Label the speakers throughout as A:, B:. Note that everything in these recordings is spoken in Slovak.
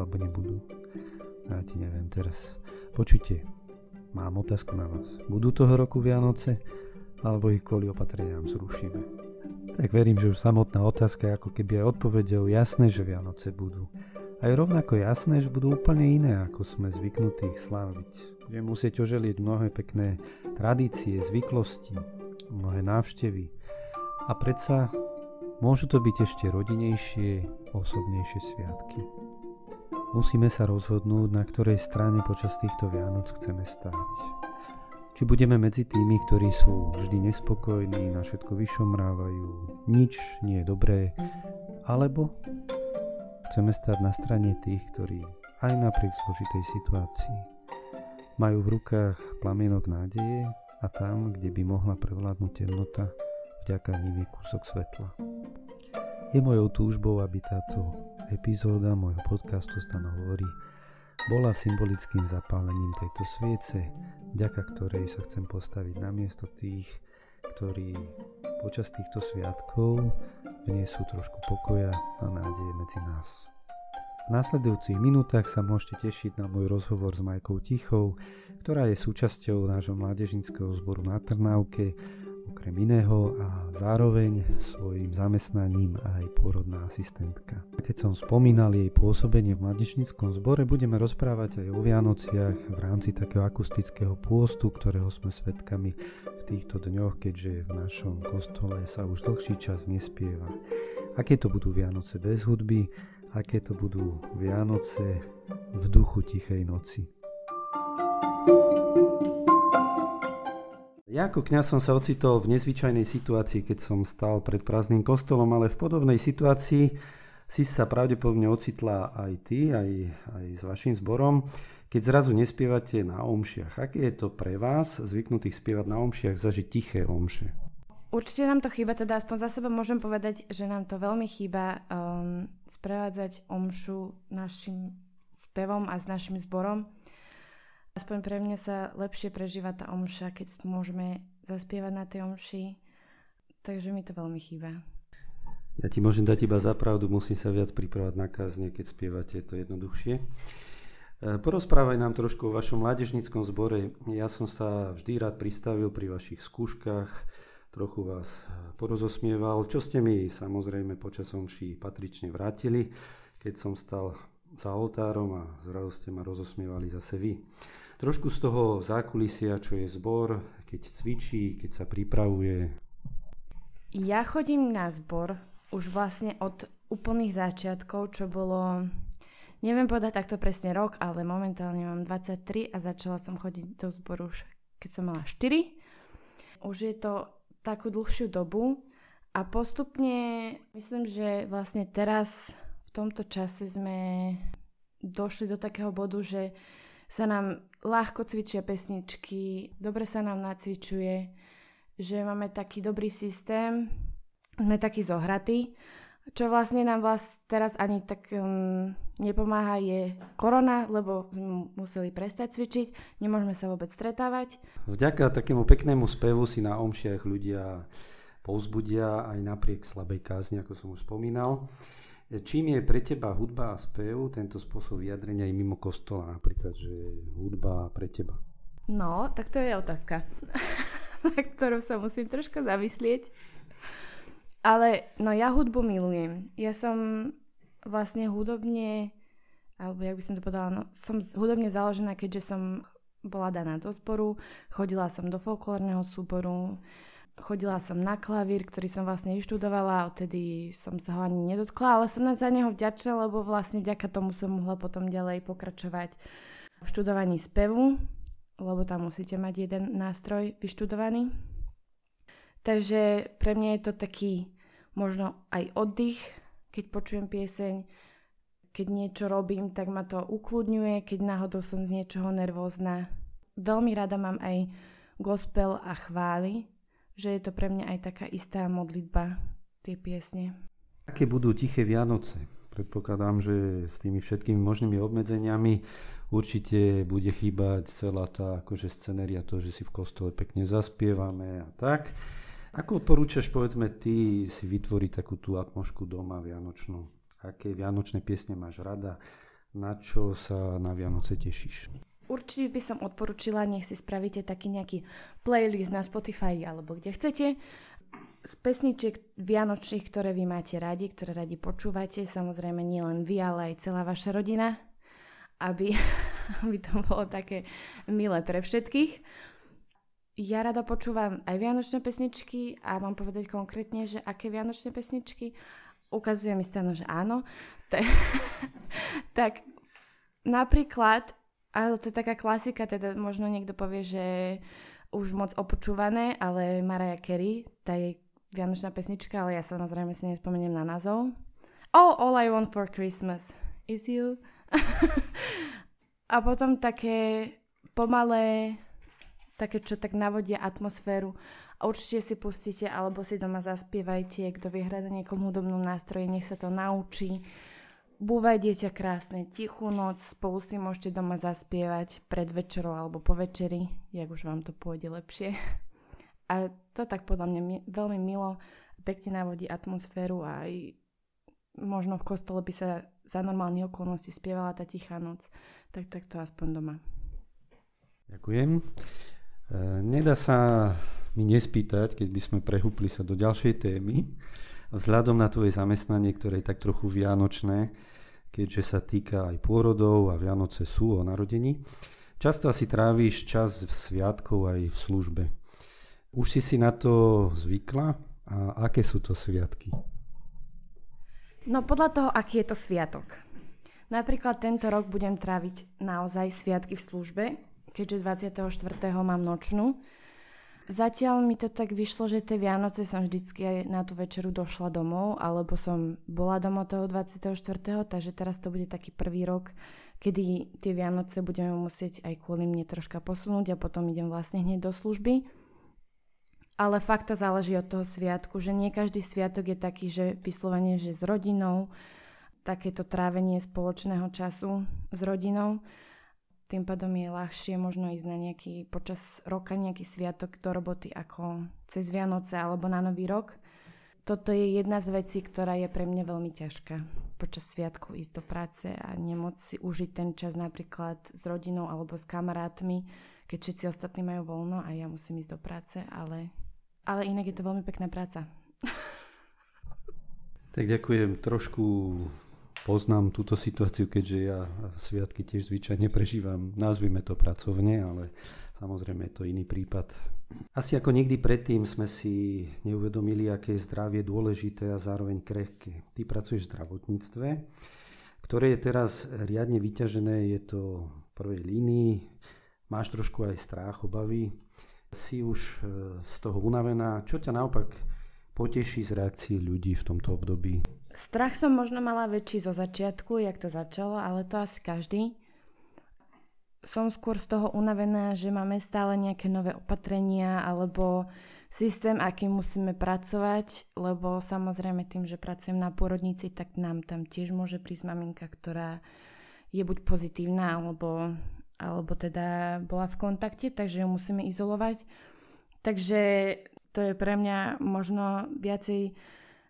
A: alebo nebudú? Ja ti neviem teraz. Počujte, mám otázku na vás. Budú toho roku Vianoce? Alebo ich kvôli opatreniam zrušíme? Tak verím, že už samotná otázka ako keby aj odpovedou jasné, že Vianoce budú. A je rovnako jasné, že budú úplne iné, ako sme zvyknutí ich sláviť. Budeme musieť oželieť mnohé pekné tradície, zvyklosti, mnohé návštevy. A predsa môžu to byť ešte rodinejšie, osobnejšie sviatky. Musíme sa rozhodnúť, na ktorej strane počas týchto Vianoc chceme stáť. Či budeme medzi tými, ktorí sú vždy nespokojní, na všetko vyšomrávajú, nič nie je dobré, alebo chceme stať na strane tých, ktorí aj napriek zložitej situácii majú v rukách plamienok nádeje a tam, kde by mohla prevládnuť temnota, vďaka nim kúsok svetla. Je mojou túžbou, aby táto epizóda môjho podcastu Stano hovorí bola symbolickým zapálením tejto sviece, vďaka ktorej sa chcem postaviť na miesto tých, ktorí počas týchto sviatkov vniesú trošku pokoja a nádeje medzi nás. V následujúcich minútach sa môžete tešiť na môj rozhovor s Majkou Tichou, ktorá je súčasťou nášho mládežnického zboru na Trnávke okrem iného a zároveň svojim zamestnaním aj pôrodná asistentka. Keď som spomínal jej pôsobenie v mladečníckom zbore, budeme rozprávať aj o Vianociach v rámci takého akustického pôstu, ktorého sme svedkami v týchto dňoch, keďže v našom kostole sa už dlhší čas nespieva. Aké to budú Vianoce bez hudby, aké to budú Vianoce v duchu tichej noci. Ja ako kňaz som sa ocitol v nezvyčajnej situácii, keď som stal pred prázdnym kostolom, ale v podobnej situácii si sa pravdepodobne ocitla aj ty, aj, aj s vašim zborom, keď zrazu nespievate na omšiach. Aké je to pre vás, zvyknutých spievať na omšiach, zažiť tiché omše?
B: Určite nám to chýba, teda aspoň za seba môžem povedať, že nám to veľmi chýba um, sprevádzať omšu našim spevom a s našim zborom. Aspoň pre mňa sa lepšie prežíva tá omša, keď môžeme zaspievať na tej omši, takže mi to veľmi chýba.
A: Ja ti môžem dať iba zapravdu, musím sa viac pripravať na kázne, keď spievate, je to jednoduchšie. E, porozprávaj nám trošku o vašom mládežníckom zbore. Ja som sa vždy rád pristavil pri vašich skúškach, trochu vás porozosmieval, čo ste mi samozrejme počas omší patrične vrátili, keď som stal za oltárom a zrazu ste ma rozosmievali zase vy. Trošku z toho zákulisia, čo je zbor, keď cvičí, keď sa pripravuje.
B: Ja chodím na zbor už vlastne od úplných začiatkov, čo bolo, neviem povedať takto presne rok, ale momentálne mám 23 a začala som chodiť do zboru už keď som mala 4. Už je to takú dlhšiu dobu a postupne myslím, že vlastne teraz v tomto čase sme došli do takého bodu, že sa nám ľahko cvičia pesničky, dobre sa nám nacvičuje, že máme taký dobrý systém, sme takí zohratí. Čo vlastne nám vlast teraz ani tak um, nepomáha je korona, lebo sme museli prestať cvičiť, nemôžeme sa vôbec stretávať.
A: Vďaka takému peknému spevu si na omšiach ľudia povzbudia aj napriek slabej kázni, ako som už spomínal. Čím je pre teba hudba a spev tento spôsob vyjadrenia aj mimo kostola, napríklad, že hudba pre teba?
B: No, tak to je otázka, na ktorú sa musím troška zamyslieť. Ale no ja hudbu milujem. Ja som vlastne hudobne, alebo jak by som to povedala, no, som hudobne založená, keďže som bola daná do zboru, chodila som do folklórneho súboru, Chodila som na klavír, ktorý som vlastne vyštudovala, odtedy som sa ho ani nedotkla, ale som za neho vďačná, lebo vlastne vďaka tomu som mohla potom ďalej pokračovať v študovaní spevu, lebo tam musíte mať jeden nástroj vyštudovaný. Takže pre mňa je to taký možno aj oddych, keď počujem pieseň, keď niečo robím, tak ma to ukludňuje, keď náhodou som z niečoho nervózna. Veľmi rada mám aj gospel a chvály, že je to pre mňa aj taká istá modlitba, tie piesne.
A: Aké budú tiché Vianoce? Predpokladám, že s tými všetkými možnými obmedzeniami určite bude chýbať celá tá akože scenéria, to, že si v kostole pekne zaspievame a tak. Ako odporúčaš, povedzme, ty si vytvoriť takú tú atmošku doma vianočnú? Aké vianočné piesne máš rada? Na čo sa na Vianoce tešíš?
B: Určite by som odporučila, nech si spravíte taký nejaký playlist na Spotify alebo kde chcete z pesničiek vianočných, ktoré vy máte radi, ktoré radi počúvate, samozrejme nie len vy, ale aj celá vaša rodina, aby, aby to bolo také milé pre všetkých. Ja rada počúvam aj vianočné pesničky a mám povedať konkrétne, že aké vianočné pesničky. Ukazuje mi stano, že áno. Tak napríklad, ale to je taká klasika, teda možno niekto povie, že už moc opočúvané, ale Mariah Carey, tá jej vianočná pesnička, ale ja samozrejme si nespomeniem na názov. Oh, All I Want for Christmas is You. a potom také pomalé, také, čo tak navodia atmosféru. A určite si pustíte, alebo si doma zaspievajte, kto vie hrať na niekom hudobnom nástroji, nech sa to naučí. Búvaj dieťa krásne, tichú noc, spolu si môžete doma zaspievať pred večerou alebo po večeri, jak už vám to pôjde lepšie. A to tak podľa mňa mi, veľmi milo, pekne navodí atmosféru a aj možno v kostole by sa za normálnych okolností spievala tá tichá noc, tak, tak aspoň doma.
A: Ďakujem. E, nedá sa mi nespýtať, keď by sme prehúpli sa do ďalšej témy, vzhľadom na tvoje zamestnanie, ktoré je tak trochu vianočné, keďže sa týka aj pôrodov a Vianoce sú o narodení. Často asi tráviš čas v sviatkov aj v službe. Už si si na to zvykla? A aké sú to sviatky?
B: No podľa toho, aký je to sviatok. Napríklad tento rok budem tráviť naozaj sviatky v službe, keďže 24. mám nočnú. Zatiaľ mi to tak vyšlo, že tie Vianoce som vždycky aj na tú večeru došla domov, alebo som bola doma toho 24. Takže teraz to bude taký prvý rok, kedy tie Vianoce budeme musieť aj kvôli mne troška posunúť a potom idem vlastne hneď do služby. Ale fakt to záleží od toho sviatku, že nie každý sviatok je taký, že vyslovene, že s rodinou, takéto trávenie spoločného času s rodinou. Tým pádom je ľahšie možno ísť na nejaký počas roka nejaký sviatok do roboty ako cez Vianoce alebo na Nový rok. Toto je jedna z vecí, ktorá je pre mňa veľmi ťažká. Počas sviatku ísť do práce a nemôcť si užiť ten čas napríklad s rodinou alebo s kamarátmi, keď všetci ostatní majú voľno a ja musím ísť do práce, ale ale inak je to veľmi pekná práca.
A: Tak ďakujem. Trošku poznám túto situáciu, keďže ja sviatky tiež zvyčajne prežívam, nazvime to pracovne, ale samozrejme je to iný prípad. Asi ako nikdy predtým sme si neuvedomili, aké je zdravie dôležité a zároveň krehké. Ty pracuješ v zdravotníctve, ktoré je teraz riadne vyťažené, je to v prvej línii, máš trošku aj strach, obavy, si už e, z toho unavená. Čo ťa naopak poteší z reakcií ľudí v tomto období?
B: Strach som možno mala väčší zo začiatku, jak to začalo, ale to asi každý. Som skôr z toho unavená, že máme stále nejaké nové opatrenia alebo systém, akým musíme pracovať, lebo samozrejme tým, že pracujem na pôrodnici, tak nám tam tiež môže prísť maminka, ktorá je buď pozitívna alebo alebo teda bola v kontakte, takže ju musíme izolovať. Takže to je pre mňa možno viacej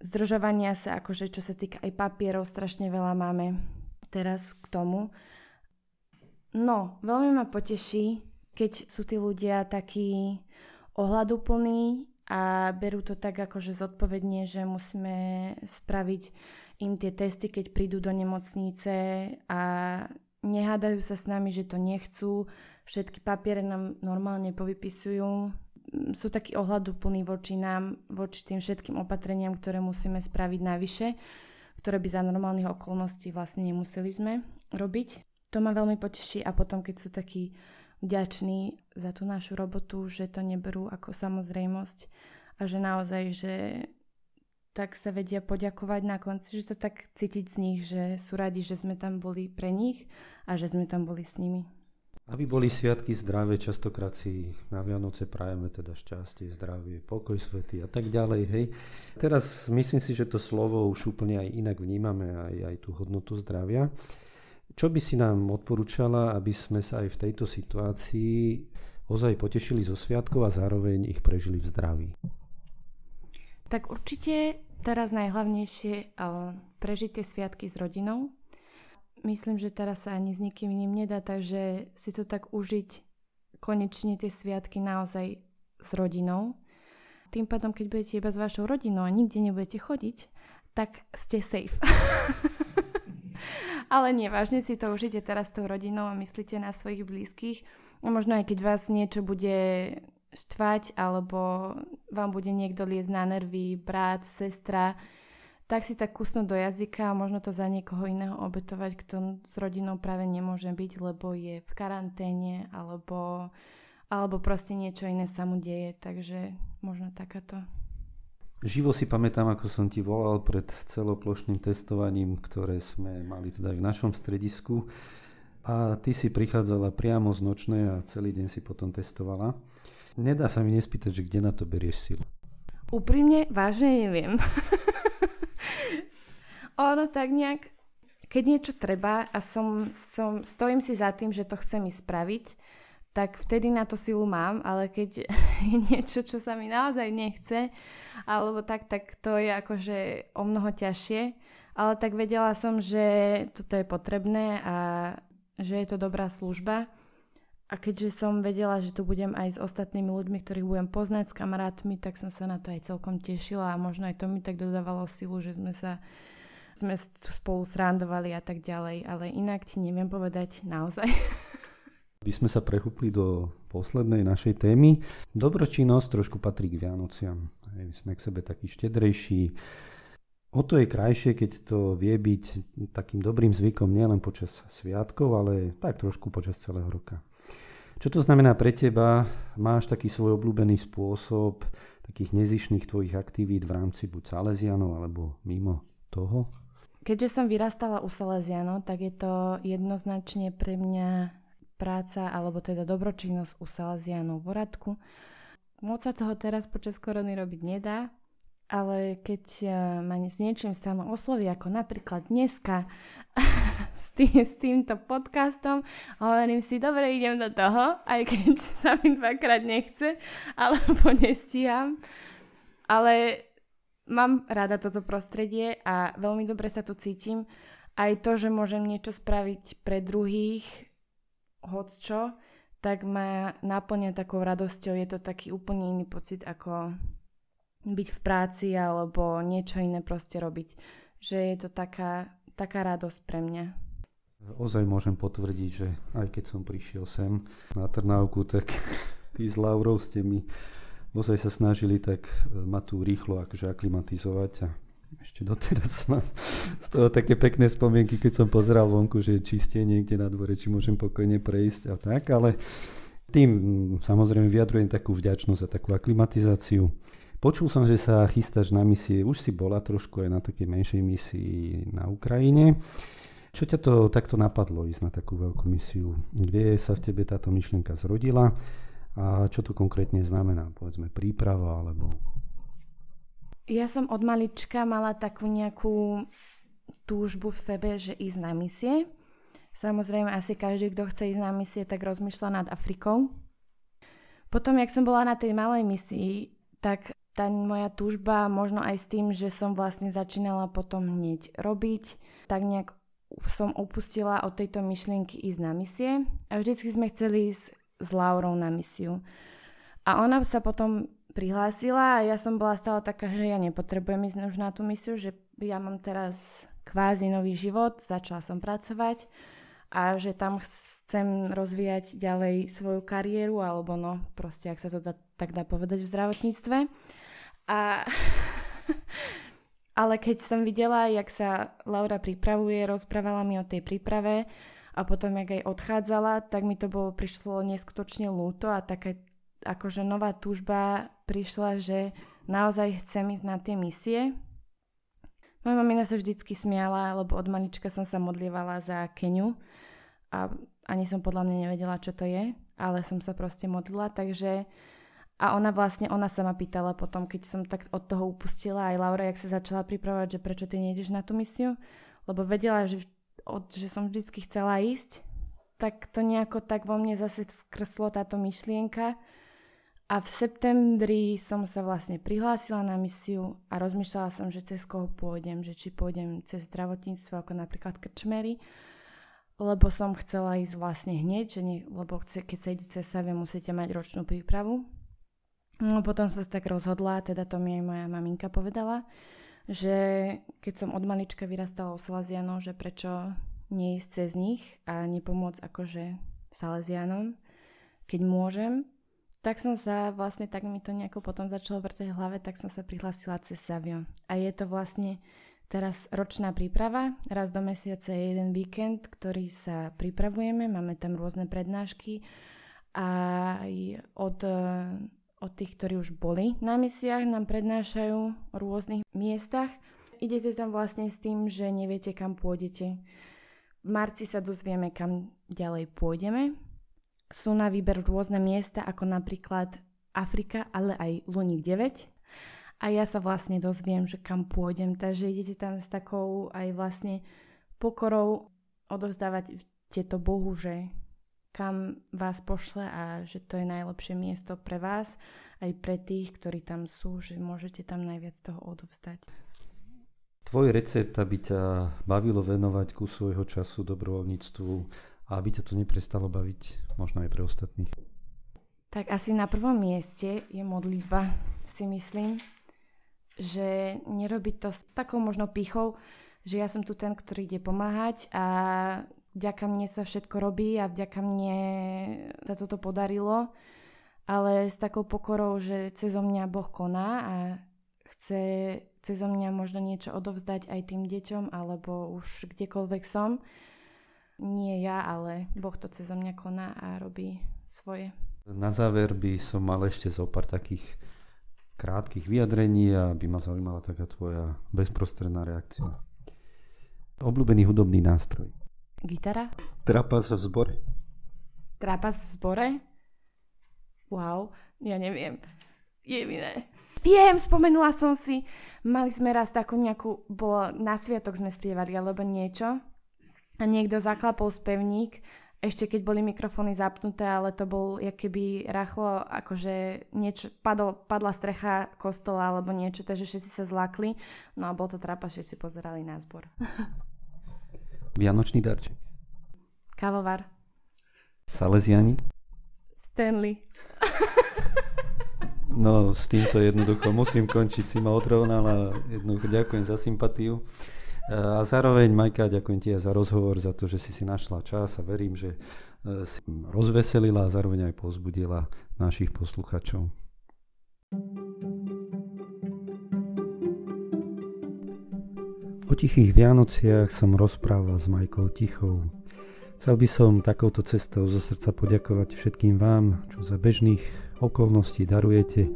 B: zdržovania sa, akože čo sa týka aj papierov, strašne veľa máme teraz k tomu. No, veľmi ma poteší, keď sú tí ľudia takí ohľaduplní a berú to tak akože zodpovedne, že musíme spraviť im tie testy, keď prídu do nemocnice a nehádajú sa s nami, že to nechcú, všetky papiere nám normálne povypisujú, sú takí ohľaduplní voči nám, voči tým všetkým opatreniam, ktoré musíme spraviť navyše, ktoré by za normálnych okolností vlastne nemuseli sme robiť. To ma veľmi poteší a potom, keď sú takí vďační za tú našu robotu, že to neberú ako samozrejmosť a že naozaj, že tak sa vedia poďakovať na konci, že to tak cítiť z nich, že sú radi, že sme tam boli pre nich a že sme tam boli s nimi.
A: Aby boli sviatky zdravé, častokrát si na Vianoce prajeme teda šťastie, zdravie, pokoj svety a tak ďalej. Hej. Teraz myslím si, že to slovo už úplne aj inak vnímame, aj, aj tú hodnotu zdravia. Čo by si nám odporúčala, aby sme sa aj v tejto situácii ozaj potešili zo sviatkov a zároveň ich prežili v zdraví?
B: Tak určite teraz najhlavnejšie prežiť tie sviatky s rodinou. Myslím, že teraz sa ani s nikým iným nedá, takže si to tak užiť konečne tie sviatky naozaj s rodinou. Tým pádom, keď budete iba s vašou rodinou a nikde nebudete chodiť, tak ste safe. Ale nie, vážne si to užite teraz s tou rodinou a myslíte na svojich blízkych. Možno aj keď vás niečo bude štvať alebo vám bude niekto liesť na nervy, brat, sestra, tak si tak kusnúť do jazyka a možno to za niekoho iného obetovať, kto s rodinou práve nemôže byť, lebo je v karanténe alebo, alebo proste niečo iné sa mu deje, takže možno takáto.
A: Živo si pamätám, ako som ti volal pred celoplošným testovaním, ktoré sme mali teda v našom stredisku a ty si prichádzala priamo z nočnej a celý deň si potom testovala. Nedá sa mi nespýtať, že kde na to berieš silu.
B: Úprimne, vážne neviem. ono tak nejak, keď niečo treba a som, som, stojím si za tým, že to chcem ísť spraviť, tak vtedy na to silu mám, ale keď je niečo, čo sa mi naozaj nechce, alebo tak, tak to je akože o mnoho ťažšie. Ale tak vedela som, že toto je potrebné a že je to dobrá služba. A keďže som vedela, že tu budem aj s ostatnými ľuďmi, ktorých budem poznať, s kamarátmi, tak som sa na to aj celkom tešila a možno aj to mi tak dodávalo silu, že sme sa sme spolu srandovali a tak ďalej, ale inak ti neviem povedať naozaj.
A: By sme sa prechúpli do poslednej našej témy. Dobročinnosť trošku patrí k Vianociam. My sme k sebe takí štedrejší. O to je krajšie, keď to vie byť takým dobrým zvykom nielen počas sviatkov, ale tak trošku počas celého roka. Čo to znamená pre teba? Máš taký svoj obľúbený spôsob takých nezišných tvojich aktivít v rámci buď Salesianov alebo mimo toho?
B: Keďže som vyrastala u Salesianov, tak je to jednoznačne pre mňa práca alebo teda dobročinnosť u Salesianov v Oradku. Moc sa toho teraz počas korony robiť nedá, ale keď eh, ma s niečím stále osloví, ako napríklad dneska s, tým, s týmto podcastom, hovorím si, dobre, idem do toho, aj keď sa mi dvakrát nechce, alebo nestíham. Ale mám rada toto prostredie a veľmi dobre sa tu cítim. Aj to, že môžem niečo spraviť pre druhých, hoď čo, tak ma naplňa takou radosťou. Je to taký úplne iný pocit, ako byť v práci alebo niečo iné proste robiť. Že je to taká, taká radosť pre mňa.
A: Ozaj môžem potvrdiť, že aj keď som prišiel sem na Trnávku, tak tí s Laurou ste mi ozaj sa snažili tak e, ma tu rýchlo akože aklimatizovať a ešte doteraz mám z toho také pekné spomienky, keď som pozeral vonku, že čistie niekde na dvore, či môžem pokojne prejsť a tak, ale tým samozrejme vyjadrujem takú vďačnosť a takú aklimatizáciu. Počul som, že sa chystáš na misie, už si bola trošku aj na takej menšej misii na Ukrajine. Čo ťa to takto napadlo ísť na takú veľkú misiu? Kde sa v tebe táto myšlienka zrodila? A čo to konkrétne znamená? Povedzme príprava alebo...
B: Ja som od malička mala takú nejakú túžbu v sebe, že ísť na misie. Samozrejme, asi každý, kto chce ísť na misie, tak rozmýšľa nad Afrikou. Potom, jak som bola na tej malej misii, tak tá moja túžba, možno aj s tým, že som vlastne začínala potom hneď robiť, tak nejak som upustila od tejto myšlienky ísť na misie a vždycky sme chceli ísť s Laurou na misiu. A ona sa potom prihlásila a ja som bola stále taká, že ja nepotrebujem ísť už na tú misiu, že ja mám teraz kvázi nový život, začala som pracovať a že tam chcem rozvíjať ďalej svoju kariéru alebo no proste, ak sa to dá, tak dá povedať v zdravotníctve. A ale keď som videla, jak sa Laura pripravuje, rozprávala mi o tej príprave a potom, jak aj odchádzala, tak mi to bolo, prišlo neskutočne lúto a taká akože nová túžba prišla, že naozaj chcem ísť na tie misie. Moja mamina sa vždycky smiala, lebo od malička som sa modlievala za Keniu a ani som podľa mňa nevedela, čo to je, ale som sa proste modlila, takže a ona vlastne, ona sa ma pýtala potom, keď som tak od toho upustila aj Laura, jak sa začala pripravovať, že prečo ty nejdeš na tú misiu, lebo vedela, že od, že som vždycky chcela ísť, tak to nejako tak vo mne zase skrslo táto myšlienka. A v septembri som sa vlastne prihlásila na misiu a rozmýšľala som, že cez koho pôjdem, že či pôjdem cez zdravotníctvo, ako napríklad krčmery, lebo som chcela ísť vlastne hneď, že nie, lebo keď sa ide cez Savia, musíte mať ročnú prípravu. No potom sa tak rozhodla, teda to mi aj moja maminka povedala, že keď som od malička vyrastala u Salesianov, že prečo neísť cez nich a nepomôcť akože Salesianom, keď môžem, tak som sa vlastne, tak mi to nejako potom začalo vrtať v hlave, tak som sa prihlásila cez Savio. A je to vlastne teraz ročná príprava, raz do mesiaca je jeden víkend, ktorý sa pripravujeme, máme tam rôzne prednášky a aj od, od tých, ktorí už boli na misiách, nám prednášajú o rôznych miestach. Idete tam vlastne s tým, že neviete, kam pôjdete. V marci sa dozvieme, kam ďalej pôjdeme sú na výber rôzne miesta, ako napríklad Afrika, ale aj Luník 9. A ja sa vlastne dozviem, že kam pôjdem, takže idete tam s takou aj vlastne pokorou odovzdávať tieto Bohu, že kam vás pošle a že to je najlepšie miesto pre vás, aj pre tých, ktorí tam sú, že môžete tam najviac toho odovzdať.
A: Tvoj recept, aby ťa bavilo venovať ku svojho času dobrovoľníctvu, a aby ťa to neprestalo baviť, možno aj pre ostatných?
B: Tak asi na prvom mieste je modlitba, si myslím, že nerobiť to s takou možno pichou, že ja som tu ten, ktorý ide pomáhať a vďaka mne sa všetko robí a vďaka mne sa toto podarilo, ale s takou pokorou, že cez mňa Boh koná a chce cez mňa možno niečo odovzdať aj tým deťom alebo už kdekoľvek som nie ja, ale Boh to cez mňa koná a robí svoje.
A: Na záver by som mal ešte zo pár takých krátkých vyjadrení a by ma zaujímala taká tvoja bezprostredná reakcia. Obľúbený hudobný nástroj.
B: Gitara.
A: Trapas v zbore.
B: Trapas v zbore? Wow, ja neviem. Je iné. Viem, spomenula som si. Mali sme raz takú nejakú, bolo na sviatok sme spievali alebo niečo a niekto zaklapol spevník, ešte keď boli mikrofóny zapnuté, ale to bol keby rachlo, akože niečo, padol, padla strecha kostola alebo niečo, takže všetci sa zlakli. No a bol to trápa, že si pozerali na zbor.
A: Vianočný darček.
B: Kavovar.
A: Salesiani.
B: Stanley.
A: No, s týmto jednoducho musím končiť, si ma odrovnala. Jednoducho ďakujem za sympatiu. A zároveň, Majka, ďakujem ti aj za rozhovor, za to, že si si našla čas a verím, že e, si rozveselila a zároveň aj pozbudila našich posluchačov. Tichých Vianociach som rozprával s Majkou Tichou. Chcel by som takouto cestou zo srdca poďakovať všetkým vám, čo za bežných okolností darujete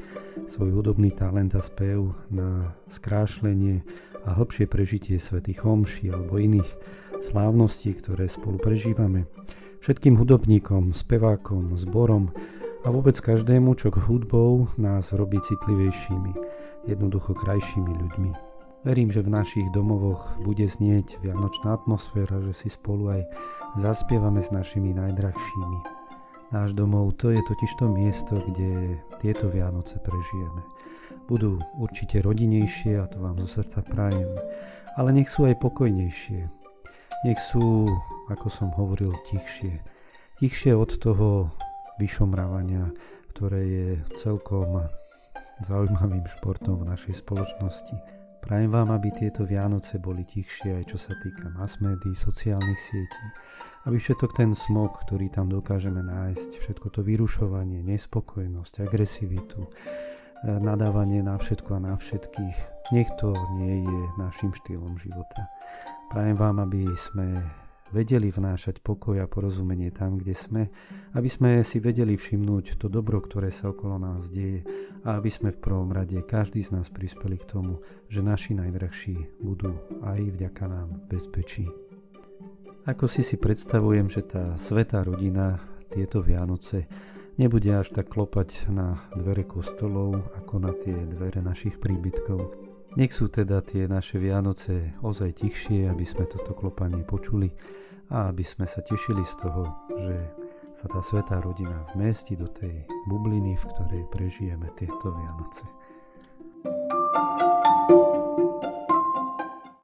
A: svoj hudobný talent a spev na skrášlenie a hlbšie prežitie svätých homší alebo iných slávností, ktoré spolu prežívame. Všetkým hudobníkom, spevákom, zborom a vôbec každému, čo k hudbou nás robí citlivejšími, jednoducho krajšími ľuďmi. Verím, že v našich domovoch bude znieť vianočná atmosféra, že si spolu aj zaspievame s našimi najdrahšími. Náš domov to je totiž to miesto, kde tieto Vianoce prežijeme budú určite rodinejšie a to vám zo srdca prajem, ale nech sú aj pokojnejšie. Nech sú, ako som hovoril, tichšie. Tichšie od toho vyšomrávania, ktoré je celkom zaujímavým športom v našej spoločnosti. Prajem vám, aby tieto Vianoce boli tichšie aj čo sa týka mass médií, sociálnych sietí. Aby všetok ten smog, ktorý tam dokážeme nájsť, všetko to vyrušovanie, nespokojnosť, agresivitu, nadávanie na všetko a na všetkých. Nech to nie je našim štýlom života. Prajem vám, aby sme vedeli vnášať pokoj a porozumenie tam, kde sme, aby sme si vedeli všimnúť to dobro, ktoré sa okolo nás deje a aby sme v prvom rade každý z nás prispeli k tomu, že naši najdrahší budú aj vďaka nám v bezpečí. Ako si si predstavujem, že tá svetá rodina tieto Vianoce nebude až tak klopať na dvere kostolov ako na tie dvere našich príbytkov. Nech sú teda tie naše Vianoce ozaj tichšie, aby sme toto klopanie počuli a aby sme sa tešili z toho, že sa tá svetá rodina vmestí do tej bubliny, v ktorej prežijeme tieto Vianoce. thank you